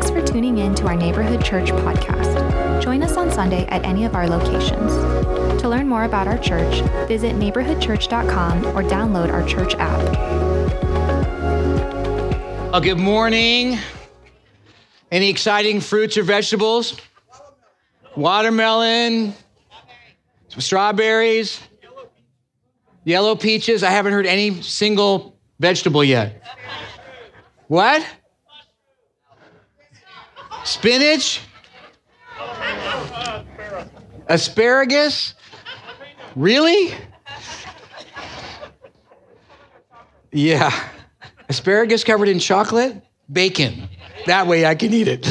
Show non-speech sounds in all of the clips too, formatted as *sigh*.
Thanks for tuning in to our Neighborhood Church podcast. Join us on Sunday at any of our locations. To learn more about our church, visit neighborhoodchurch.com or download our church app. Oh, good morning. Any exciting fruits or vegetables? Watermelon, some strawberries, yellow peaches. I haven't heard any single vegetable yet. What? Spinach? Asparagus? Really? Yeah. Asparagus covered in chocolate? Bacon. That way I can eat it.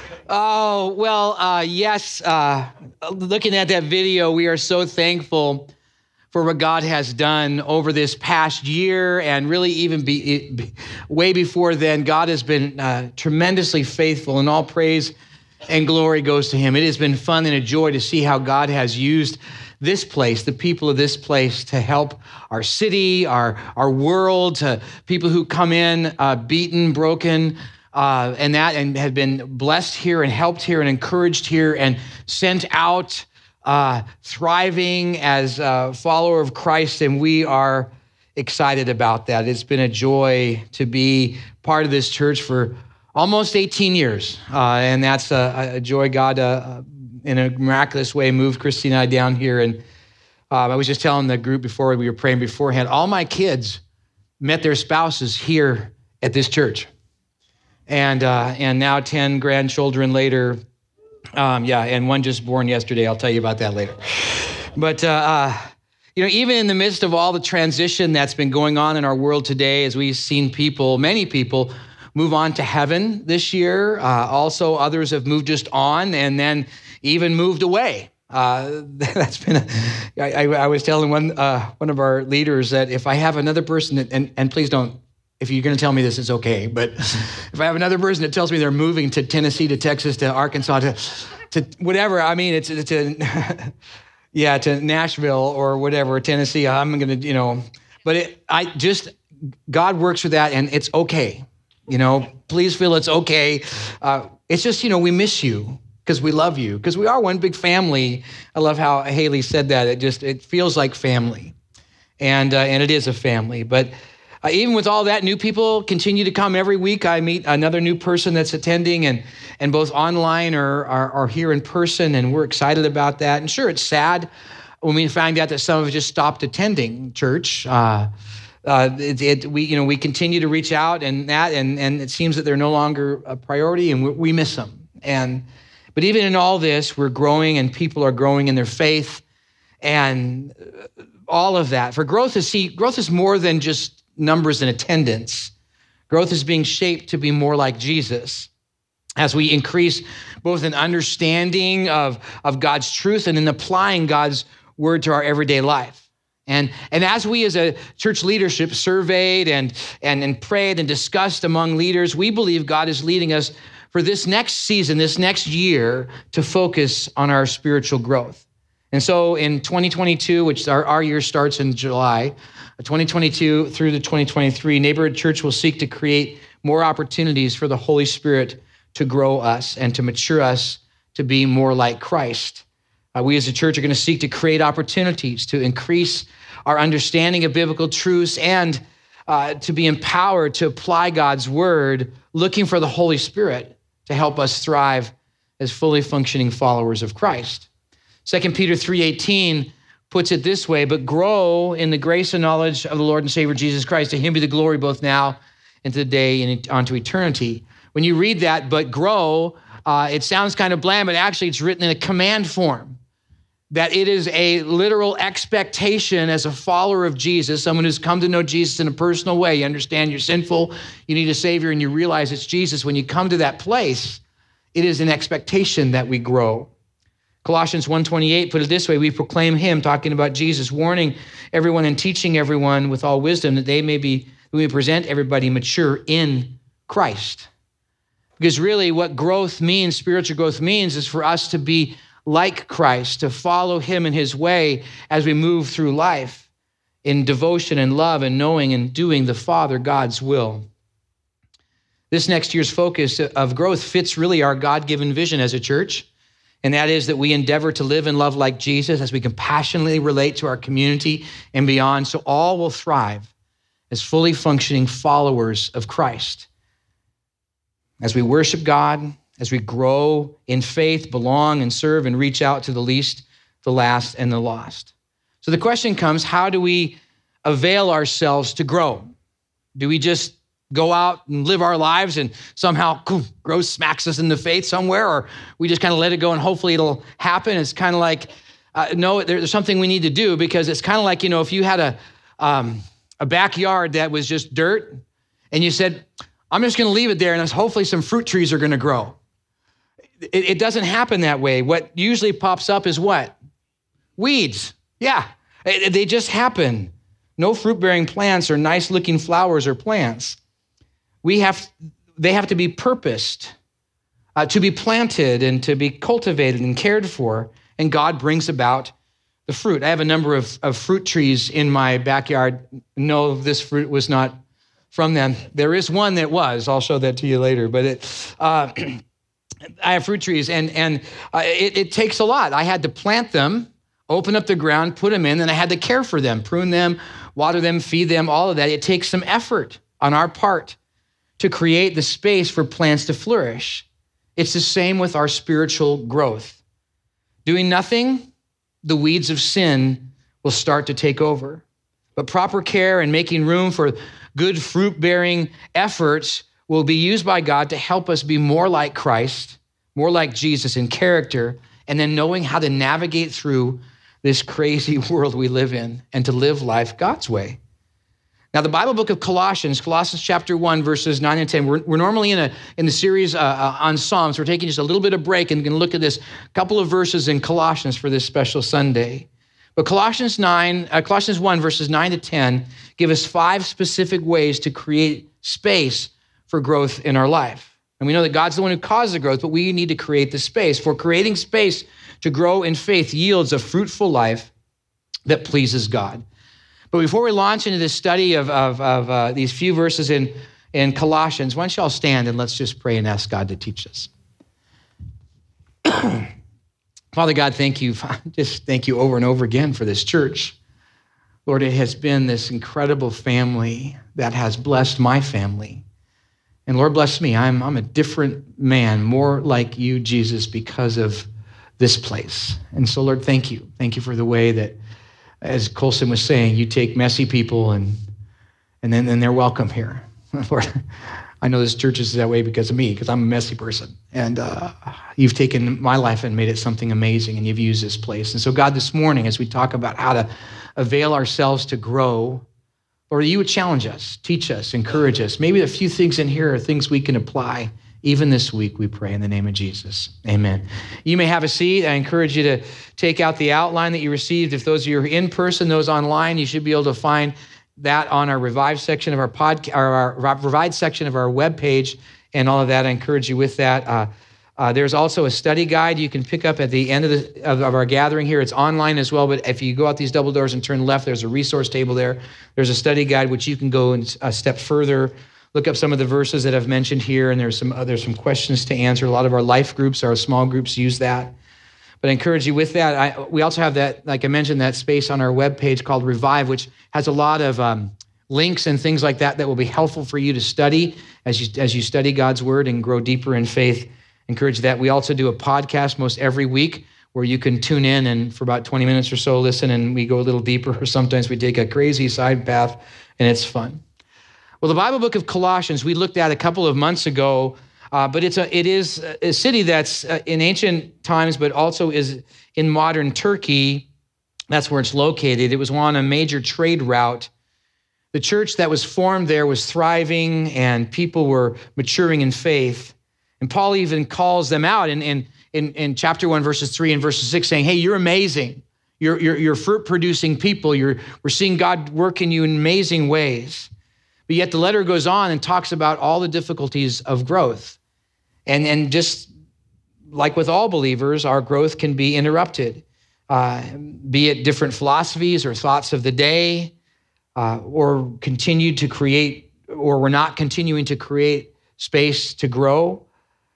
*laughs* oh, well, uh, yes. Uh, looking at that video, we are so thankful for what God has done over this past year and really even be, be way before then. God has been uh, tremendously faithful, and all praise and glory goes to Him. It has been fun and a joy to see how God has used this place, the people of this place, to help our city, our, our world, to people who come in uh, beaten, broken, uh, and that, and have been blessed here and helped here and encouraged here and sent out uh, thriving as a follower of Christ. And we are excited about that. It's been a joy to be part of this church for almost 18 years. Uh, and that's a, a joy God uh, in a miraculous way moved Christy and I down here. And um, I was just telling the group before we were praying beforehand, all my kids met their spouses here at this church. And, uh, and now 10 grandchildren later, um, yeah, and one just born yesterday. I'll tell you about that later. But, uh, uh, you know, even in the midst of all the transition that's been going on in our world today, as we've seen people, many people, move on to heaven this year, uh, also others have moved just on and then even moved away. Uh, *laughs* that's been. A, I, I was telling one uh, one of our leaders that if I have another person, and and please don't, if you're going to tell me this, it's okay. But *laughs* if I have another person that tells me they're moving to Tennessee, to Texas, to Arkansas, to to whatever, I mean, it's to *laughs* yeah, to Nashville or whatever, Tennessee. I'm going to, you know, but it, I just God works with that, and it's okay. You know, please feel it's okay. Uh, it's just you know we miss you because we love you because we are one big family i love how haley said that it just it feels like family and uh, and it is a family but uh, even with all that new people continue to come every week i meet another new person that's attending and and both online or are, here in person and we're excited about that and sure it's sad when we find out that some have just stopped attending church uh, uh, it, it, we, you know, we continue to reach out and that, and, and it seems that they're no longer a priority, and we, we miss them. And but even in all this, we're growing and people are growing in their faith and all of that. For growth is see, growth is more than just numbers and attendance. Growth is being shaped to be more like Jesus as we increase both in understanding of, of God's truth and in applying God's word to our everyday life. And, and as we as a church leadership surveyed and, and, and prayed and discussed among leaders, we believe God is leading us for this next season, this next year, to focus on our spiritual growth. And so in 2022, which our, our year starts in July, 2022 through to 2023, Neighborhood Church will seek to create more opportunities for the Holy Spirit to grow us and to mature us to be more like Christ. Uh, we as a church are going to seek to create opportunities to increase our understanding of biblical truths and uh, to be empowered to apply God's word, looking for the Holy Spirit to help us thrive as fully functioning followers of Christ. 2 Peter 3:18 puts it this way, but grow in the grace and knowledge of the Lord and Savior Jesus Christ. To him be the glory both now and to the day and onto eternity. When you read that, but grow, uh, it sounds kind of bland, but actually it's written in a command form that it is a literal expectation as a follower of Jesus, someone who's come to know Jesus in a personal way. You understand you're sinful, you need a Savior, and you realize it's Jesus. When you come to that place, it is an expectation that we grow. Colossians 1:28 put it this way, we proclaim him talking about Jesus, warning everyone and teaching everyone with all wisdom that they may be we may present everybody mature in Christ. Because really what growth means, spiritual growth means is for us to be like Christ, to follow him in his way as we move through life in devotion and love and knowing and doing the Father God's will. This next year's focus of growth fits really our God given vision as a church. And that is that we endeavor to live and love like Jesus as we compassionately relate to our community and beyond, so all will thrive as fully functioning followers of Christ. As we worship God, as we grow in faith, belong and serve and reach out to the least, the last, and the lost. So the question comes how do we avail ourselves to grow? Do we just go out and live our lives and somehow growth smacks us in the face somewhere, or we just kind of let it go and hopefully it'll happen? It's kind of like, uh, no, there's something we need to do because it's kind of like, you know, if you had a, um, a backyard that was just dirt and you said, I'm just going to leave it there and hopefully some fruit trees are going to grow. It, it doesn't happen that way. What usually pops up is what? Weeds. Yeah, they just happen. No fruit bearing plants or nice looking flowers or plants. We have, they have to be purposed, uh, to be planted and to be cultivated and cared for. And God brings about the fruit. I have a number of, of fruit trees in my backyard. No, this fruit was not from them. There is one that was. I'll show that to you later. But it, uh, *clears throat* I have fruit trees, and and uh, it, it, takes a lot. I had to plant them, open up the ground, put them in, and I had to care for them, prune them, water them, feed them, all of that. It takes some effort on our part to create the space for plants to flourish. It's the same with our spiritual growth. Doing nothing, the weeds of sin will start to take over. But proper care and making room for good fruit bearing efforts will be used by God to help us be more like Christ, more like Jesus in character, and then knowing how to navigate through this crazy *laughs* world we live in and to live life God's way. Now, the Bible book of Colossians, Colossians chapter 1, verses 9 and 10, we're, we're normally in, a, in the series uh, uh, on Psalms. We're taking just a little bit of break and going to look at this couple of verses in Colossians for this special Sunday. But Colossians 9, uh, Colossians 1, verses 9 to 10, give us five specific ways to create space for growth in our life. And we know that God's the one who causes the growth, but we need to create the space. For creating space to grow in faith yields a fruitful life that pleases God. But before we launch into this study of, of, of uh, these few verses in, in Colossians, why don't you all stand and let's just pray and ask God to teach us. *clears throat* Father God, thank you. *laughs* Just thank you over and over again for this church. Lord, it has been this incredible family that has blessed my family. And Lord, bless me. I'm, I'm a different man, more like you, Jesus, because of this place. And so, Lord, thank you. Thank you for the way that, as Colson was saying, you take messy people and, and then, then they're welcome here. *laughs* Lord, I know this church is that way because of me, because I'm a messy person. And uh, you've taken my life and made it something amazing, and you've used this place. And so, God, this morning, as we talk about how to avail ourselves to grow or you would challenge us, teach us, encourage us. Maybe a few things in here are things we can apply even this week, we pray in the name of Jesus. Amen. You may have a seat. I encourage you to take out the outline that you received. If those of you are in person, those online, you should be able to find that on our Revive section of our podcast, our Revive section of our web page, and all of that. I encourage you with that. Uh, uh, there's also a study guide you can pick up at the end of, the, of, of, our gathering here. It's online as well, but if you go out these double doors and turn left, there's a resource table there. There's a study guide which you can go and a step further, look up some of the verses that I've mentioned here, and there's some uh, there's some questions to answer. A lot of our life groups, our small groups, use that. But I encourage you with that. I, we also have that, like I mentioned, that space on our web page called Revive, which has a lot of um, links and things like that that will be helpful for you to study as you as you study God's word and grow deeper in faith encourage that. We also do a podcast most every week where you can tune in and for about 20 minutes or so listen and we go a little deeper or *laughs* sometimes we take a crazy side path and it's fun. Well, the Bible book of Colossians we looked at a couple of months ago, uh, but it's a, it is a city that's uh, in ancient times, but also is in modern Turkey. That's where it's located. It was on a major trade route. The church that was formed there was thriving and people were maturing in faith. And Paul even calls them out in, in, in, in, chapter 1, verses 3 and verses 6, saying, Hey, you're amazing. You're, you're, you're fruit producing people. You're, we're seeing God work in you in amazing ways. But yet the letter goes on and talks about all the difficulties of growth. And, and just like with all believers, our growth can be interrupted, uh, be it different philosophies or thoughts of the day, uh, or continued to create, or we're not continuing to create space to grow.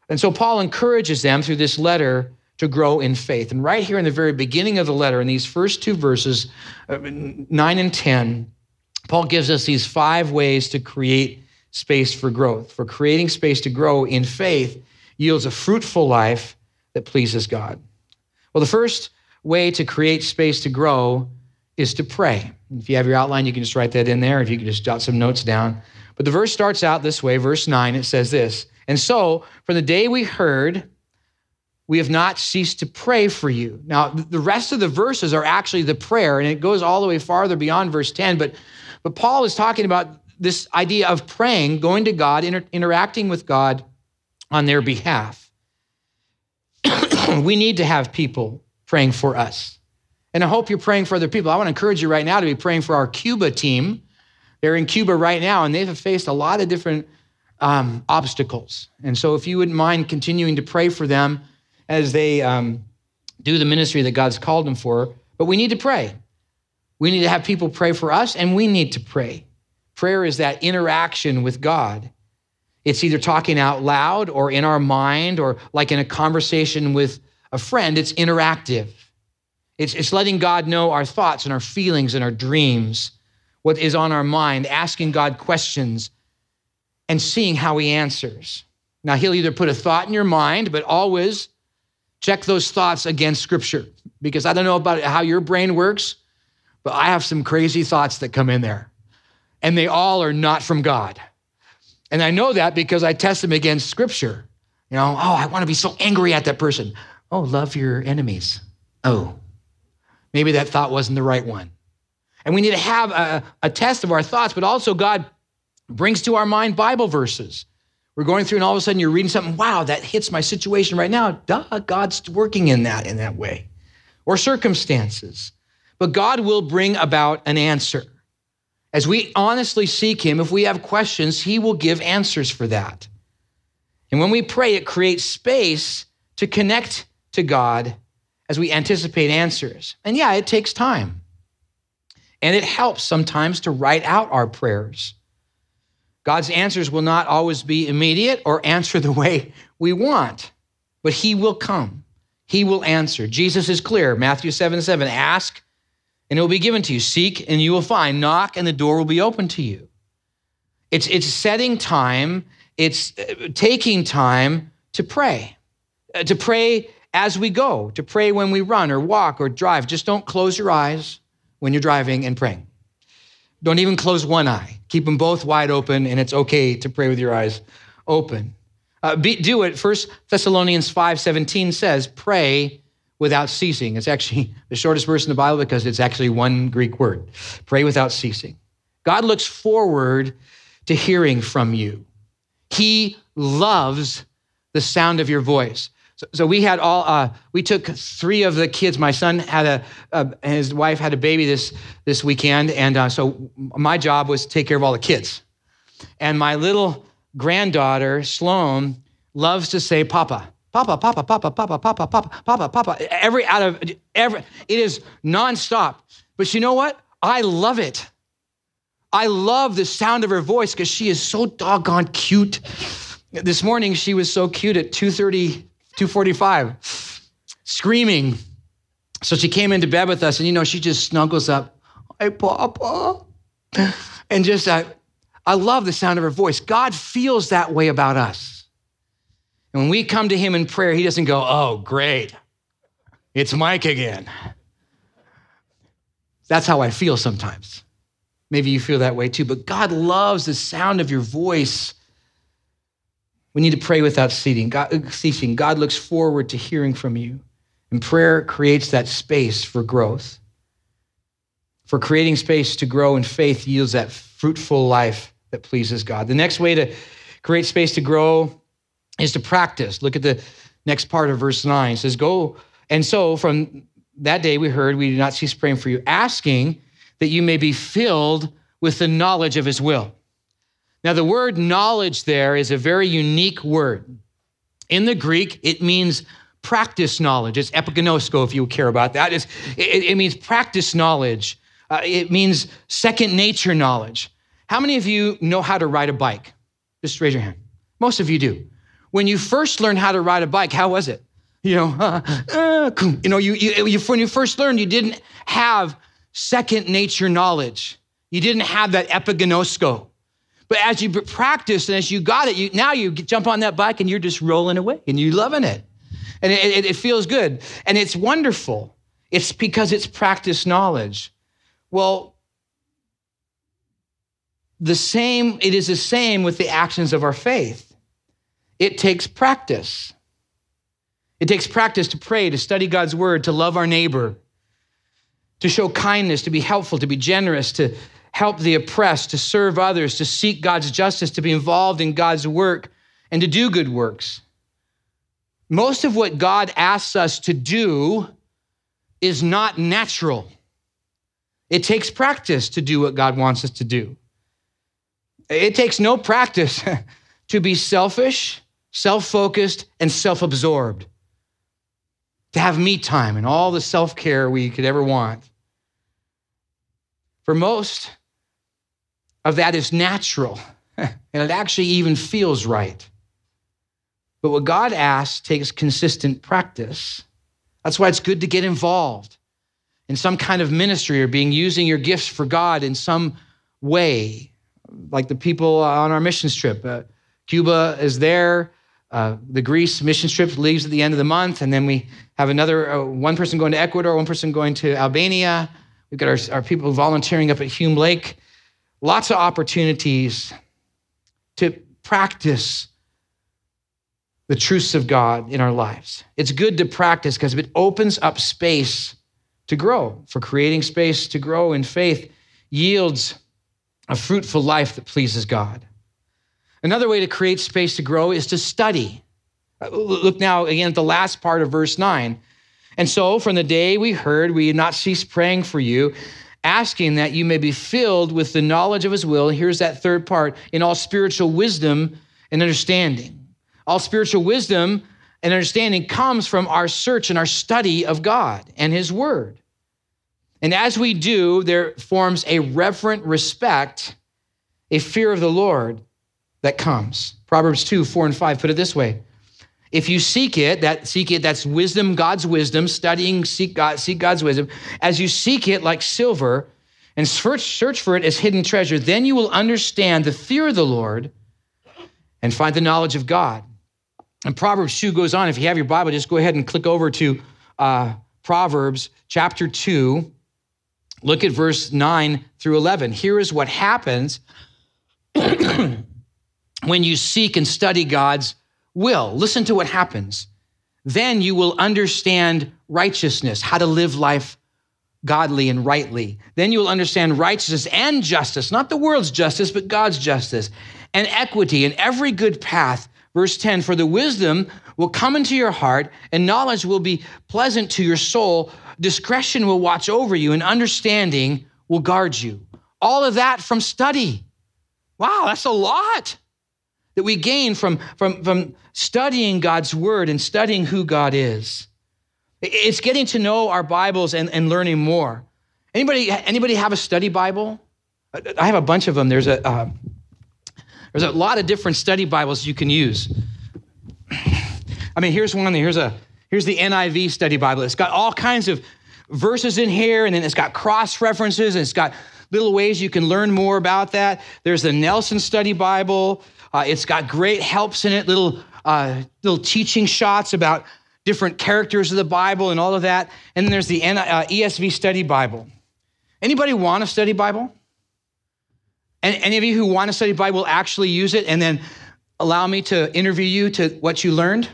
And so Paul encourages them through this letter to grow in faith. And right here in the very beginning of the letter, in these first two verses, uh, 9 and 10, Paul gives us these five ways to create space for growth. For creating space to grow in faith yields a fruitful life that pleases God. Well, the first way to create space to grow is to pray. If you have your outline, you can just write that in there. If you can just jot some notes down. But the verse starts out this way, verse 9, it says this And so, from the day we heard, we have not ceased to pray for you. Now, the rest of the verses are actually the prayer, and it goes all the way farther beyond verse 10. But, but Paul is talking about this idea of praying, going to God, inter- interacting with God on their behalf. *clears throat* we need to have people praying for us. And I hope you're praying for other people. I want to encourage you right now to be praying for our Cuba team. They're in Cuba right now, and they've faced a lot of different um, obstacles. And so, if you wouldn't mind continuing to pray for them as they um, do the ministry that God's called them for, but we need to pray. We need to have people pray for us, and we need to pray. Prayer is that interaction with God. It's either talking out loud or in our mind or like in a conversation with a friend, it's interactive. It's, it's letting God know our thoughts and our feelings and our dreams, what is on our mind, asking God questions and seeing how He answers. Now, He'll either put a thought in your mind, but always check those thoughts against Scripture. Because I don't know about how your brain works, but I have some crazy thoughts that come in there, and they all are not from God. And I know that because I test them against Scripture. You know, oh, I want to be so angry at that person. Oh, love your enemies. Oh, maybe that thought wasn't the right one. And we need to have a, a test of our thoughts, but also God brings to our mind Bible verses. We're going through, and all of a sudden you're reading something, wow, that hits my situation right now. Duh, God's working in that in that way. Or circumstances. But God will bring about an answer. As we honestly seek Him, if we have questions, He will give answers for that. And when we pray, it creates space to connect to God as we anticipate answers. And yeah, it takes time. And it helps sometimes to write out our prayers. God's answers will not always be immediate or answer the way we want, but He will come. He will answer. Jesus is clear. Matthew 7 7 Ask, and it will be given to you. Seek, and you will find. Knock, and the door will be open to you. It's, it's setting time, it's uh, taking time to pray, uh, to pray as we go, to pray when we run or walk or drive. Just don't close your eyes when you're driving and praying. Don't even close one eye. Keep them both wide open, and it's okay to pray with your eyes open. Uh, be, do it. First Thessalonians 5:17 says, "Pray without ceasing." It's actually *laughs* the shortest verse in the Bible because it's actually one Greek word. Pray without ceasing. God looks forward to hearing from you. He loves the sound of your voice. So, we had all, uh, we took three of the kids. My son had a, his wife had a baby this, this weekend. And uh, so my job was to take care of all the kids. And my little granddaughter, Sloan, loves to say, Papa. Papa, Papa, Papa, Papa, Papa, Papa, Papa, Papa. Every out of every, it is nonstop. But you know what? I love it. I love the sound of her voice because she is so doggone cute. This morning she was so cute at 2:30 245, screaming. So she came into bed with us, and you know, she just snuggles up, Hey, Papa. And just, uh, I love the sound of her voice. God feels that way about us. And when we come to him in prayer, he doesn't go, Oh, great. It's Mike again. That's how I feel sometimes. Maybe you feel that way too. But God loves the sound of your voice we need to pray without ceasing. God, uh, ceasing. God looks forward to hearing from you. And prayer creates that space for growth. For creating space to grow in faith yields that fruitful life that pleases God. The next way to create space to grow is to practice. Look at the next part of verse 9. It says, Go. And so from that day we heard, we do not cease praying for you, asking that you may be filled with the knowledge of his will now, the word knowledge there is a very unique word. In the Greek, it means practice knowledge. It's epiginosko, if you care about that. It, it means practice knowledge. Uh, it means second nature knowledge. How many of you know how to ride a bike? Just raise your hand. Most of you do. When you first learned how to ride a bike, how was it? You know, *laughs* uh, uh, you know, you, you, you, when you first learned, you didn't have second nature knowledge. You didn't have that epiginosko. But as you practice and as you got it, you, now you jump on that bike and you're just rolling away and you're loving it. And it, it, it feels good. And it's wonderful. It's because it's practice knowledge. Well, the same, it is the same with the actions of our faith. It takes practice. It takes practice to pray, to study God's word, to love our neighbor, to show kindness, to be helpful, to be generous, to help the oppressed, to serve others, to seek God's justice, to be involved in God's work, and to do good works. Most of what God asks us to do is not natural. It takes practice to do what God wants us to do. It takes no practice *laughs* to be selfish, self focused, and self absorbed, to have me time and all the self care we could ever want. For most of that is natural, *laughs* and it actually even feels right. But what God asks takes consistent practice. That's why it's good to get involved in some kind of ministry or being using your gifts for God in some way, like the people on our missions trip. Uh, Cuba is there. Uh, the Greece mission trip leaves at the end of the month, and then we have another uh, one person going to Ecuador, one person going to Albania. We've got our, our people volunteering up at Hume Lake. Lots of opportunities to practice the truths of God in our lives. It's good to practice because it opens up space to grow, for creating space to grow in faith yields a fruitful life that pleases God. Another way to create space to grow is to study. Uh, look now again at the last part of verse 9. And so, from the day we heard, we not ceased praying for you, asking that you may be filled with the knowledge of his will. Here's that third part in all spiritual wisdom and understanding. All spiritual wisdom and understanding comes from our search and our study of God and His Word. And as we do, there forms a reverent respect, a fear of the Lord that comes. Proverbs 2, 4, and 5 put it this way. If you seek it, that seek it, that's wisdom, God's wisdom, studying, seek God, seek God's wisdom. As you seek it like silver and search, search for it as hidden treasure, then you will understand the fear of the Lord and find the knowledge of God. And Proverbs 2 goes on. If you have your Bible, just go ahead and click over to uh, Proverbs chapter 2. Look at verse 9 through 11. Here is what happens *clears throat* when you seek and study God's will. Listen to what happens. Then you will understand righteousness, how to live life godly and rightly. Then you will understand righteousness and justice, not the world's justice, but God's justice, and equity and every good path Verse 10 For the wisdom will come into your heart, and knowledge will be pleasant to your soul. Discretion will watch over you, and understanding will guard you. All of that from study. Wow, that's a lot that we gain from, from, from studying God's word and studying who God is. It's getting to know our Bibles and, and learning more. Anybody, anybody have a study Bible? I have a bunch of them. There's a, uh, there's a lot of different study Bibles you can use. I mean, here's one. Here's a here's the NIV study Bible. It's got all kinds of verses in here, and then it's got cross references, and it's got little ways you can learn more about that. There's the Nelson Study Bible. Uh, it's got great helps in it, little uh, little teaching shots about different characters of the Bible and all of that. And then there's the uh, ESV Study Bible. Anybody want a study Bible? And any of you who want to study Bible actually use it and then allow me to interview you to what you learned?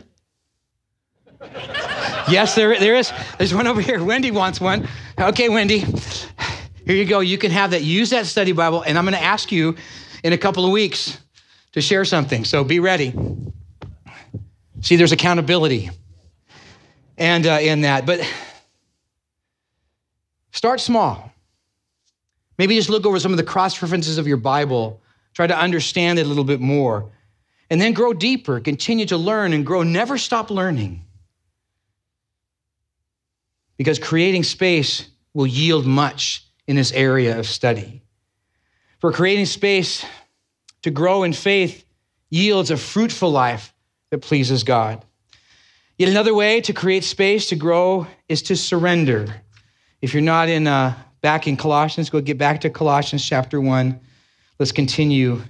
*laughs* yes, there, there is. There's one over here. Wendy wants one. Okay, Wendy. Here you go. You can have that. Use that study Bible, and I'm going to ask you in a couple of weeks to share something. So be ready. See, there's accountability and uh, in that, but start small. Maybe just look over some of the cross references of your Bible, try to understand it a little bit more, and then grow deeper, continue to learn and grow. Never stop learning. Because creating space will yield much in this area of study. For creating space to grow in faith yields a fruitful life that pleases God. Yet another way to create space to grow is to surrender. If you're not in uh, back in Colossians, go get back to Colossians chapter 1. Let's continue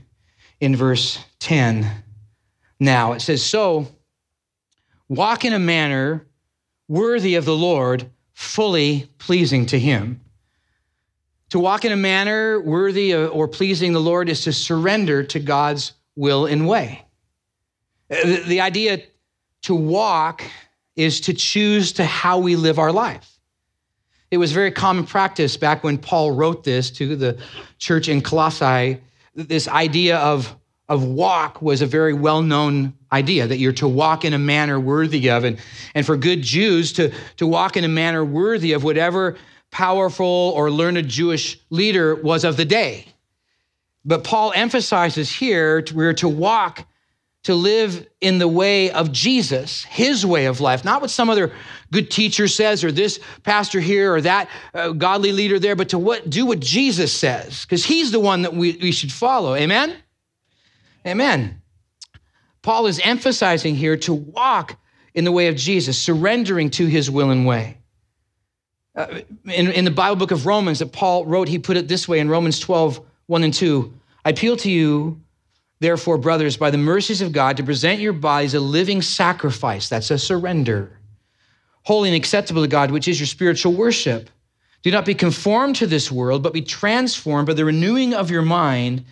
in verse 10. Now it says, So walk in a manner worthy of the Lord, fully pleasing to him. To walk in a manner worthy or pleasing the Lord is to surrender to God's will and way. Uh, the idea to walk is to choose to how we live our life. It was very common practice back when Paul wrote this to the church in Colossae. This idea of, of walk was a very well known idea that you're to walk in a manner worthy of. And, and for good Jews to, to walk in a manner worthy of whatever powerful or learned Jewish leader was of the day. But Paul emphasizes here we're to walk, to live in the way of Jesus, his way of life, not what some other good teacher says or this pastor here or that uh, godly leader there, but to what, do what Jesus says, because he's the one that we, we should follow. Amen? Amen. Paul is emphasizing here to walk in the way of Jesus, surrendering to his will and way. Uh, in, in the Bible book of Romans that Paul wrote, he put it this way in Romans 12, 1 and 2. I appeal to you, therefore, brothers, by the mercies of God, to present your bodies a living sacrifice. That's a surrender. Holy and acceptable to God, which is your spiritual worship. Do not be conformed to this world, but be transformed by the renewing of your mind,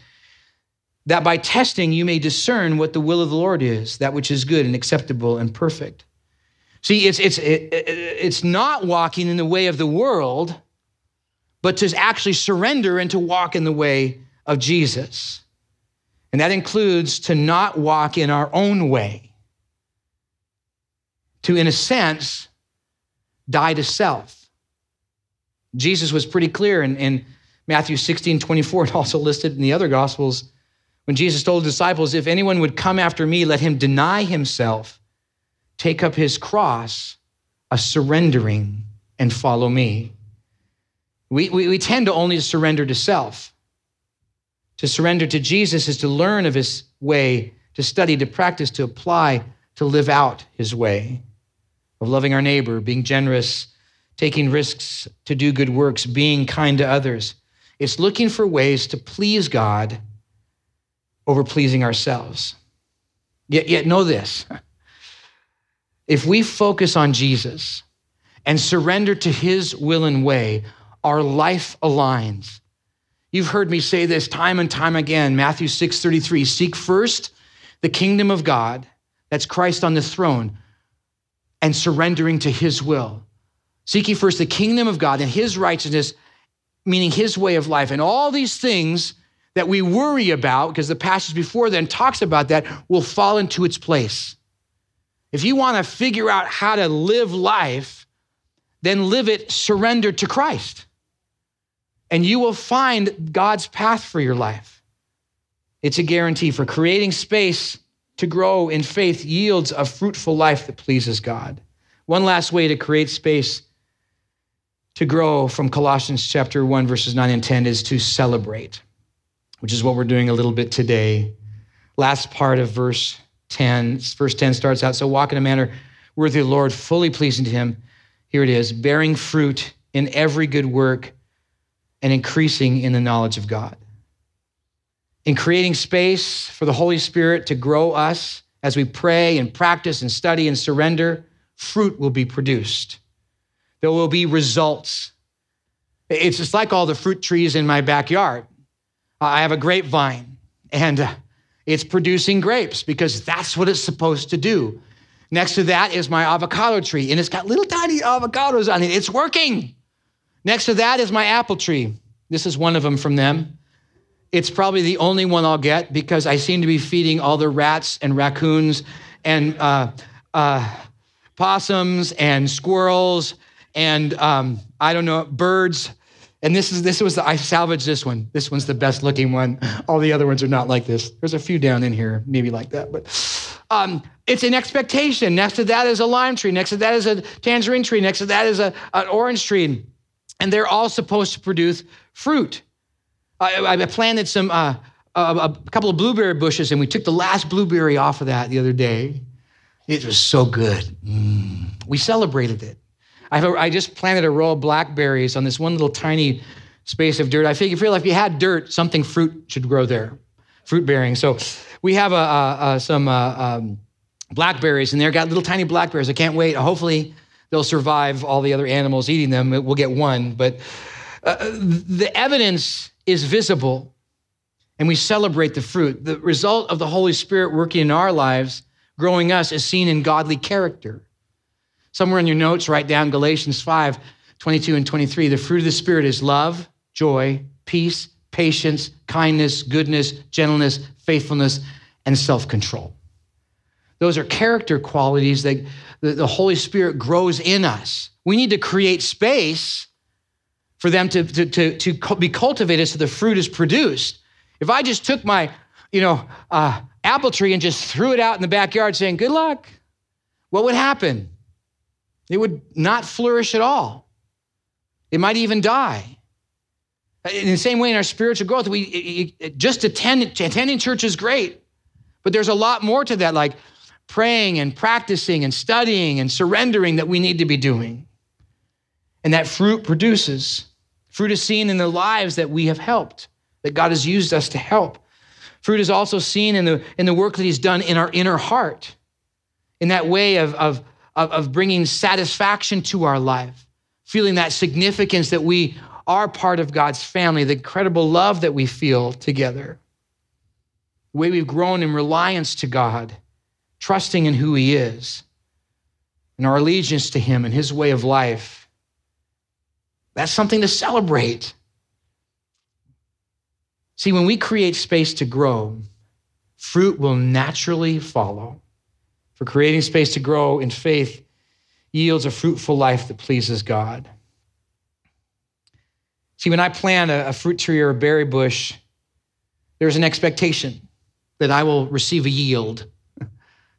that by testing you may discern what the will of the Lord is, that which is good and acceptable and perfect. See, it's, it's, it, it's not walking in the way of the world, but to actually surrender and to walk in the way of Jesus. And that includes to not walk in our own way, to, in a sense, die to self. Jesus was pretty clear in, in Matthew 16 24, and also listed in the other Gospels, when Jesus told the disciples, If anyone would come after me, let him deny himself, take up his cross, a surrendering, and follow me. We, we, we tend to only surrender to self. To surrender to Jesus is to learn of his way, to study, to practice, to apply, to live out his way of loving our neighbor, being generous, taking risks to do good works, being kind to others. It's looking for ways to please God over pleasing ourselves. Yet, yet know this *laughs* if we focus on Jesus and surrender to his will and way, our life aligns You've heard me say this time and time again Matthew 6 33. Seek first the kingdom of God, that's Christ on the throne, and surrendering to his will. Seek ye first the kingdom of God and his righteousness, meaning his way of life. And all these things that we worry about, because the passage before then talks about that, will fall into its place. If you want to figure out how to live life, then live it surrendered to Christ and you will find God's path for your life. It's a guarantee for creating space to grow in faith yields a fruitful life that pleases God. One last way to create space to grow from Colossians chapter 1 verses 9 and 10 is to celebrate, which is what we're doing a little bit today. Last part of verse 10, verse 10 starts out so walk in a manner worthy of the Lord, fully pleasing to him. Here it is, bearing fruit in every good work and increasing in the knowledge of God. In creating space for the Holy Spirit to grow us as we pray and practice and study and surrender, fruit will be produced. There will be results. It's just like all the fruit trees in my backyard. I have a grapevine and uh, it's producing grapes because that's what it's supposed to do. Next to that is my avocado tree, and it's got little tiny avocados on it. It's working. Next to that is my apple tree. This is one of them from them. It's probably the only one I'll get because I seem to be feeding all the rats and raccoons and uh, uh, possums and squirrels and um, I don't know birds. And this is this was the, I salvaged this one. This one's the best looking one. All the other ones are not like this. There's a few down in here, maybe like that, but um, it's an expectation. Next to that is a lime tree. Next to that is a tangerine tree. Next to that is a, an orange tree and they're all supposed to produce fruit. I, I planted some uh, a, a couple of blueberry bushes and we took the last blueberry off of that the other day. It was so good. Mm. We celebrated it. I, just planted a row of blackberries on this one little tiny space of dirt. I figure, feel if you had dirt, something fruit should grow there, fruit bearing. So we have a, a, some uh, um, blackberries, and they've got little tiny blackberries. I can't wait. Hopefully, they'll survive all the other animals eating them. We'll get one, but uh, the evidence is visible, and we celebrate the fruit. The result of the Holy Spirit working in our lives, growing us, is seen in godly character. Somewhere in your notes, write down Galatians 5 22 and 23. The fruit of the Spirit is love, joy, peace, patience, kindness, goodness, gentleness, faithfulness, and self control. Those are character qualities that the Holy Spirit grows in us. We need to create space for them to, to, to, to be cultivated so the fruit is produced. If I just took my, you know, uh, apple tree and just threw it out in the backyard saying, good luck, what would happen? It would not flourish at all. It might even die. In the same way, in our spiritual growth, we just attend, attending church is great, but there's a lot more to that, like praying and practicing and studying and surrendering that we need to be doing. And that fruit produces. Fruit is seen in the lives that we have helped, that God has used us to help. Fruit is also seen in the, in the work that He's done in our inner heart, in that way of, of of, of bringing satisfaction to our life, feeling that significance that we are part of God's family, the incredible love that we feel together, the way we've grown in reliance to God, trusting in who He is, and our allegiance to Him and His way of life. That's something to celebrate. See, when we create space to grow, fruit will naturally follow for creating space to grow in faith yields a fruitful life that pleases God. See, when I plant a, a fruit tree or a berry bush, there's an expectation that I will receive a yield. *laughs*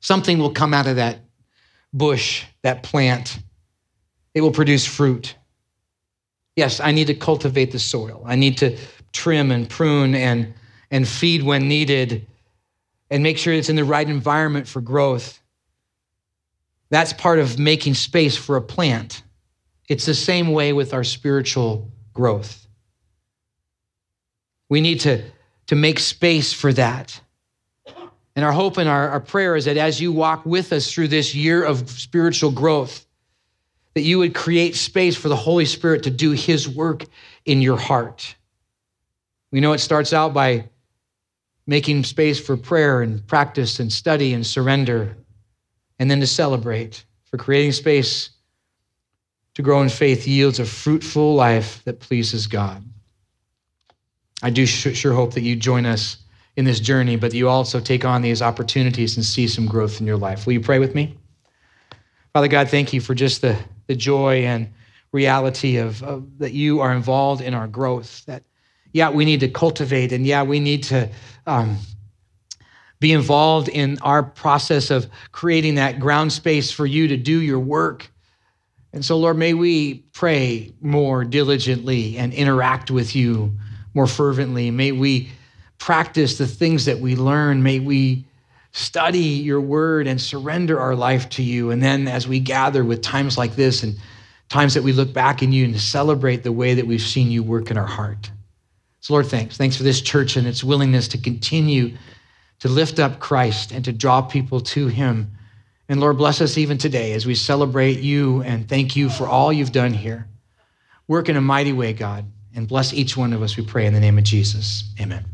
Something will come out of that bush, that plant. It will produce fruit. Yes, I need to cultivate the soil. I need to trim and prune and, and feed when needed and make sure it's in the right environment for growth. That's part of making space for a plant. It's the same way with our spiritual growth. We need to, to make space for that. And our hope and our, our prayer is that as you walk with us through this year of spiritual growth, that you would create space for the Holy Spirit to do His work in your heart. We know it starts out by making space for prayer and practice and study and surrender and then to celebrate for creating space to grow in faith yields a fruitful life that pleases God. I do sure hope that you join us in this journey, but you also take on these opportunities and see some growth in your life. Will you pray with me? Father God, thank you for just the, the joy and reality of, of that you are involved in our growth. That, yeah, we need to cultivate, and yeah, we need to um, be involved in our process of creating that ground space for you to do your work. And so, Lord, may we pray more diligently and interact with you more fervently. May we practice the things that we learn. May we study your word and surrender our life to you. And then, as we gather with times like this and times that we look back in you and celebrate the way that we've seen you work in our heart. So, Lord, thanks. Thanks for this church and its willingness to continue to lift up Christ and to draw people to him. And Lord, bless us even today as we celebrate you and thank you for all you've done here. Work in a mighty way, God, and bless each one of us, we pray in the name of Jesus. Amen.